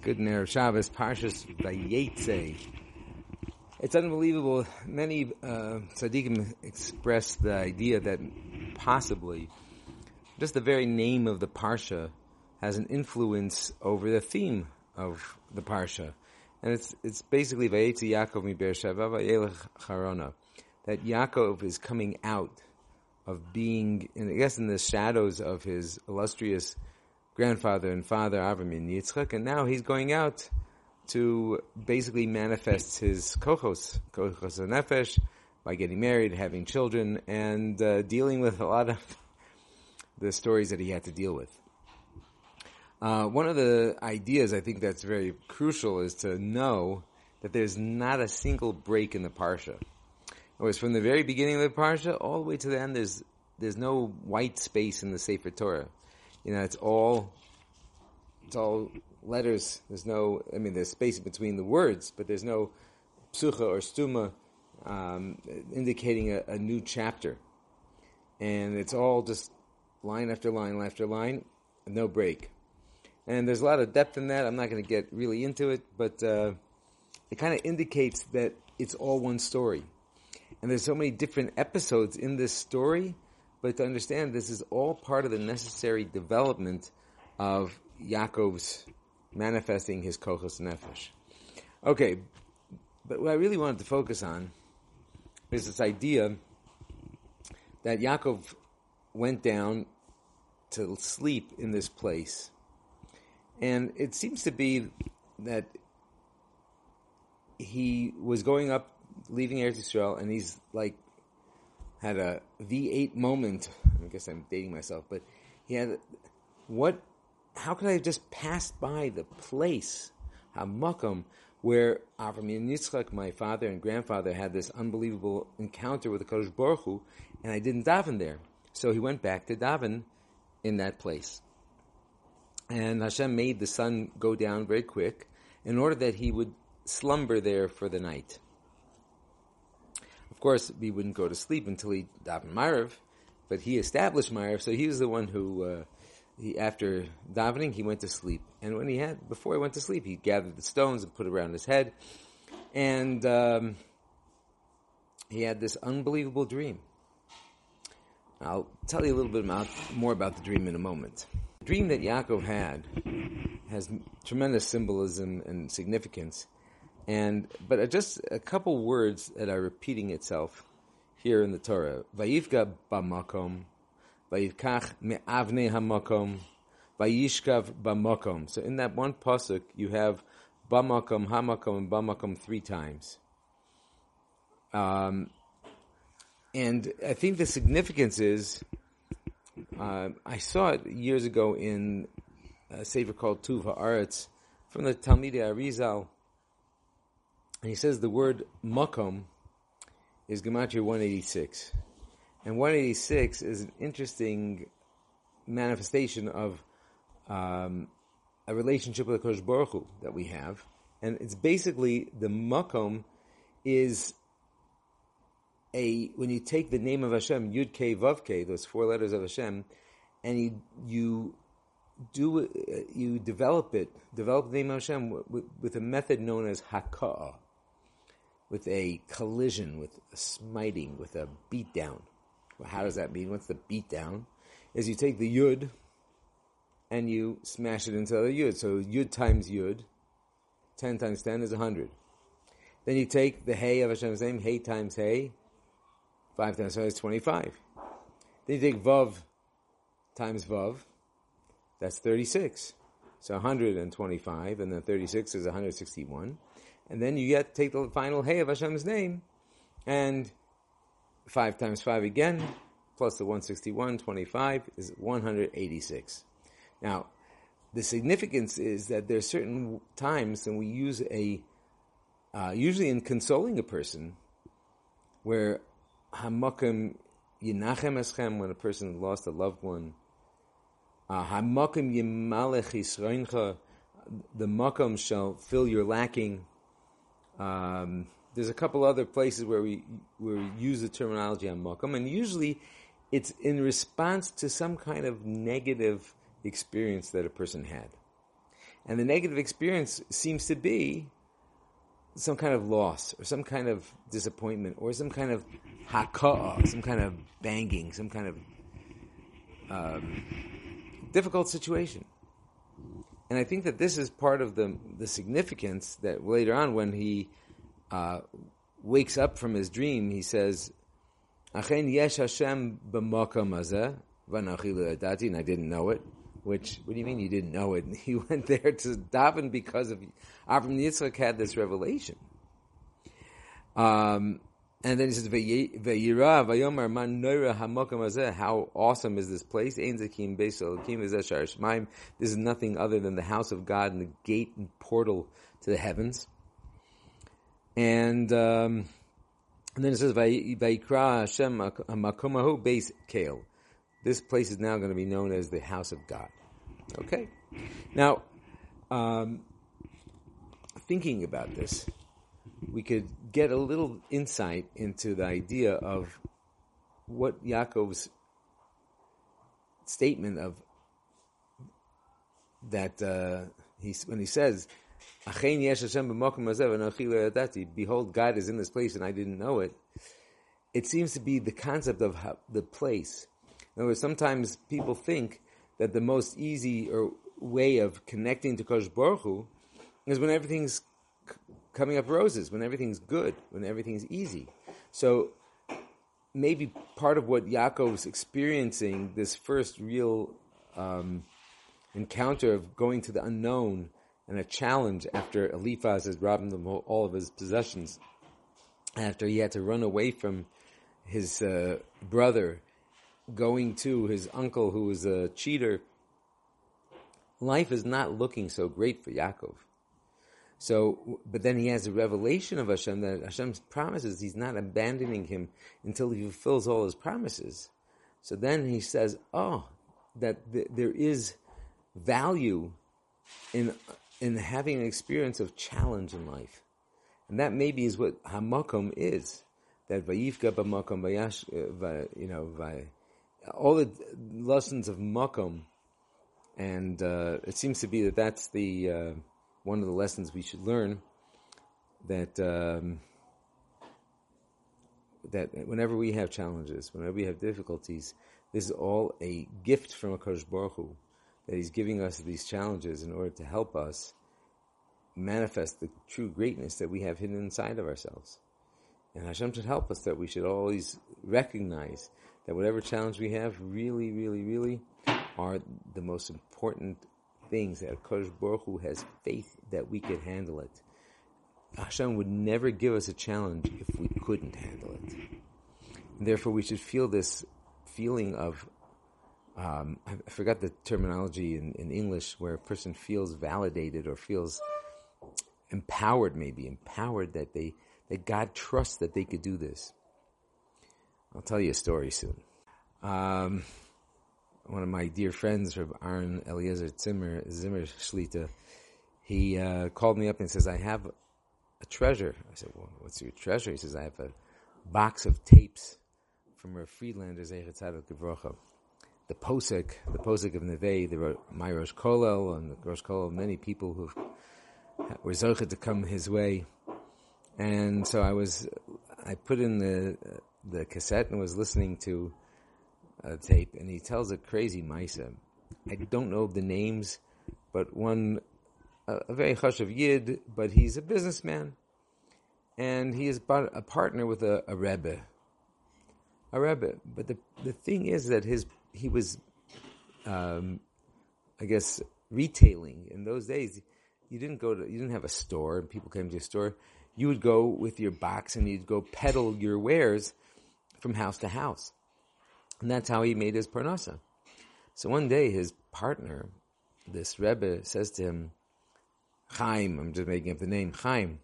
Good Erev Shabbos, Parshas Vayetze. It's unbelievable. Many uh, tzaddikim express the idea that possibly just the very name of the parsha has an influence over the theme of the parsha, and it's it's basically Vayetze Yaakov mi Beersheva Vayelech Charona, that Yaakov is coming out of being, in, I guess, in the shadows of his illustrious grandfather and father Avram and Yitzchak, and now he's going out to basically manifest his kochos, kochos nefesh, by getting married, having children, and uh, dealing with a lot of the stories that he had to deal with. Uh, one of the ideas I think that's very crucial is to know that there's not a single break in the parsha. It was from the very beginning of the parsha all the way to the end, there's there's no white space in the Sefer Torah. You know, it's all it's all letters. There's no, I mean, there's space between the words, but there's no psucha or stuma um, indicating a, a, new chapter. And it's all just line after line after line, no break. And there's a lot of depth in that. I'm not going to get really into it, but uh, it kind of indicates that it's all one story. And there's so many different episodes in this story, but to understand this is all part of the necessary development of Yaakov's manifesting his kochos nefesh. Okay, but what I really wanted to focus on is this idea that Yaakov went down to sleep in this place. And it seems to be that he was going up, leaving Eretz Yisrael, and he's like had a V8 moment. I guess I'm dating myself, but he had what how could I have just passed by the place, Hamakom, where Avram Yitzchak, my father and grandfather, had this unbelievable encounter with the Kodesh Baruch Hu, and I didn't daven there. So he went back to daven in that place. And Hashem made the sun go down very quick in order that he would slumber there for the night. Of course, we wouldn't go to sleep until he davened Marav, but he established Marav, so he was the one who uh, he, after davening, he went to sleep. And when he had, before he went to sleep, he gathered the stones and put it around his head. And um, he had this unbelievable dream. I'll tell you a little bit about, more about the dream in a moment. The dream that Yaakov had has tremendous symbolism and significance. And but just a couple words that are repeating itself here in the Torah. Vayivga b'makom Vayivkach me'avne hamakom, vayishkav bamakom. So in that one pasuk, you have bamakom, hamakom, and bamakom three times. Um, and I think the significance is, uh, I saw it years ago in a sefer called Tuv Haaretz from the Talmidei Arizal. And he says the word makom is Gematria 186. And 186 is an interesting manifestation of um, a relationship with the Kodesh Baruch Hu that we have. And it's basically the makom is a, when you take the name of Hashem, Yud K Vav K, those four letters of Hashem, and you, you do, you develop it, develop the name of Hashem with, with a method known as Haka'ah, with a collision, with a smiting, with a beatdown. Well, how does that mean? What's the beat down? Is you take the yud and you smash it into the yud. So yud times yud, 10 times 10 is 100. Then you take the hay of Hashem's name, hay times hay, 5 times 5 is 25. Then you take vav times vav, that's 36. So 125, and then 36 is 161. And then you get take the final hey of Hashem's name, and 5 times 5 again, plus the 161, 25 is 186. Now, the significance is that there are certain times when we use a, uh, usually in consoling a person, where hamakom yinachem eschem, when a person lost a loved one, uh, hamakom yimalech the makam shall fill your lacking. Um, there's a couple other places where we where we use the terminology on makam, and usually it's in response to some kind of negative experience that a person had. And the negative experience seems to be some kind of loss or some kind of disappointment or some kind of haka'ah, some kind of banging, some kind of um, difficult situation. And I think that this is part of the the significance that later on when he uh, wakes up from his dream, he says, "Achen yesh Hashem b'makom v'anachi and I didn't know it. Which, what do you mean you didn't know it? He went there to daven because of Avram Yitzchak had this revelation. Um, and then he says, "Vayira vayomar man noira hamakam hazeh." How awesome is this place? Ein zakim beisol kim This is nothing other than the house of God and the gate and portal to the heavens. And um, and then it says, "Vayikra Hashem hamakomahu beis kale." This place is now going to be known as the house of God. Okay, now um, thinking about this we could get a little insight into the idea of what Yaakov's statement of that uh, he when he says, "Behold, God is in this place, and I didn't know it." It seems to be the concept of the place. In other words, sometimes people think that the most easy or way of connecting to Kosh Baruch Hu is when everything's coming up roses, when everything's good, when everything's easy. So maybe part of what Yaakov's experiencing, this first real um, encounter of going to the unknown and a challenge after Eliphaz has robbed him of all of his possessions, after he had to run away from his uh, brother, going to his uncle who was a cheater. Life is not looking so great for Yaakov. So, but then he has a revelation of Hashem that Hashem's promises, he's not abandoning him until he fulfills all his promises. So then he says, oh, that th- there is value in, in having an experience of challenge in life. And that maybe is what Hamakom is. That Vayifka B'makom, Vayash, uh, you know, all the lessons of Makom. And uh, it seems to be that that's the, uh, one of the lessons we should learn that um, that whenever we have challenges, whenever we have difficulties, this is all a gift from Hakadosh Baruch Hu, that He's giving us these challenges in order to help us manifest the true greatness that we have hidden inside of ourselves. And Hashem should help us that we should always recognize that whatever challenge we have, really, really, really, are the most important things that Kodesh Baruch Hu has faith that we could handle it. Hashem would never give us a challenge if we couldn't handle it. And therefore, we should feel this feeling of um, I forgot the terminology in, in English where a person feels validated or feels empowered, maybe empowered that they that God trusts that they could do this. I'll tell you a story soon. Um, one of my dear friends, Rabbi Aaron Eliezer Zimmer, Zimmer Shlita, he uh, called me up and says, I have a treasure. I said, well, what's your treasure? He says, I have a box of tapes from our Friedlander, Zeichatzadik Gevrocha. The Posek, the Posek of Neve, the my Rosh Kolel, and the Rosh Kolel, many people who were Zocha to come his way. And so I was, I put in the, the cassette and was listening to uh, tape, and he tells a crazy Maisa. I don't know the names, but one, a very chashav yid, but he's a businessman, and he is a partner with a, a rebbe, a rebbe. But the the thing is that his he was, um, I guess, retailing in those days. You didn't go to, you didn't have a store, and people came to your store. You would go with your box and you'd go peddle your wares from house to house. And that's how he made his parnasa. So one day his partner, this Rebbe, says to him, Chaim, I'm just making up the name, Chaim,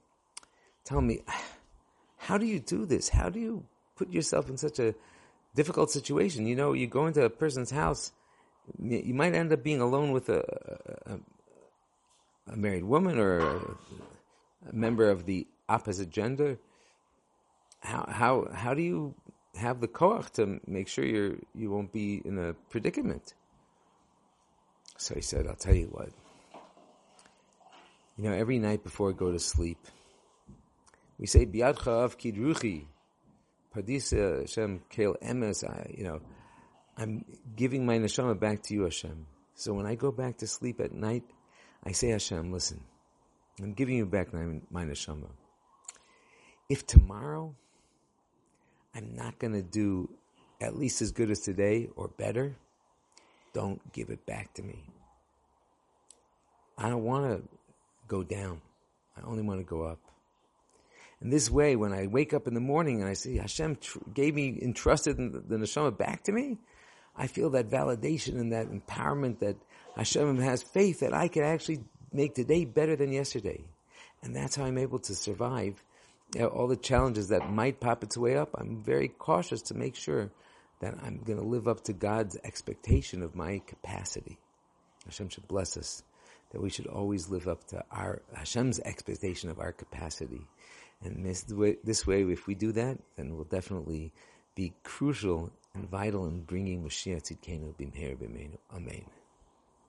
tell me, how do you do this? How do you put yourself in such a difficult situation? You know, you go into a person's house, you might end up being alone with a, a, a married woman or a, a member of the opposite gender. How, how, how do you have the koach to make sure you're you won't be in a predicament. So he said, "I'll tell you what. You know, every night before I go to sleep, we say, Biad av kidruchi, Padisa Hashem Kel Emes, you know, I'm giving my neshama back to you, Hashem. So when I go back to sleep at night, I say, Hashem, listen, I'm giving you back my, my neshama. If tomorrow I'm not going to do at least as good as today or better, don't give it back to me. I don't want to go down. I only want to go up. In this way, when I wake up in the morning and I see Hashem tr- gave me, entrusted the, the neshama back to me, I feel that validation and that empowerment that Hashem has faith that I can actually make today better than yesterday. And that's how I'm able to survive you know, all the challenges that might pop its way up. I'm very cautious to make sure that I'm going to live up to God's expectation of my capacity. Hashem should bless us that we should always live up to our Hashem's expectation of our capacity. And this way, this way, if we do that, then we'll definitely be crucial and vital in bringing Mashiach Tzidkenu Bimher B'Meinu. Amen.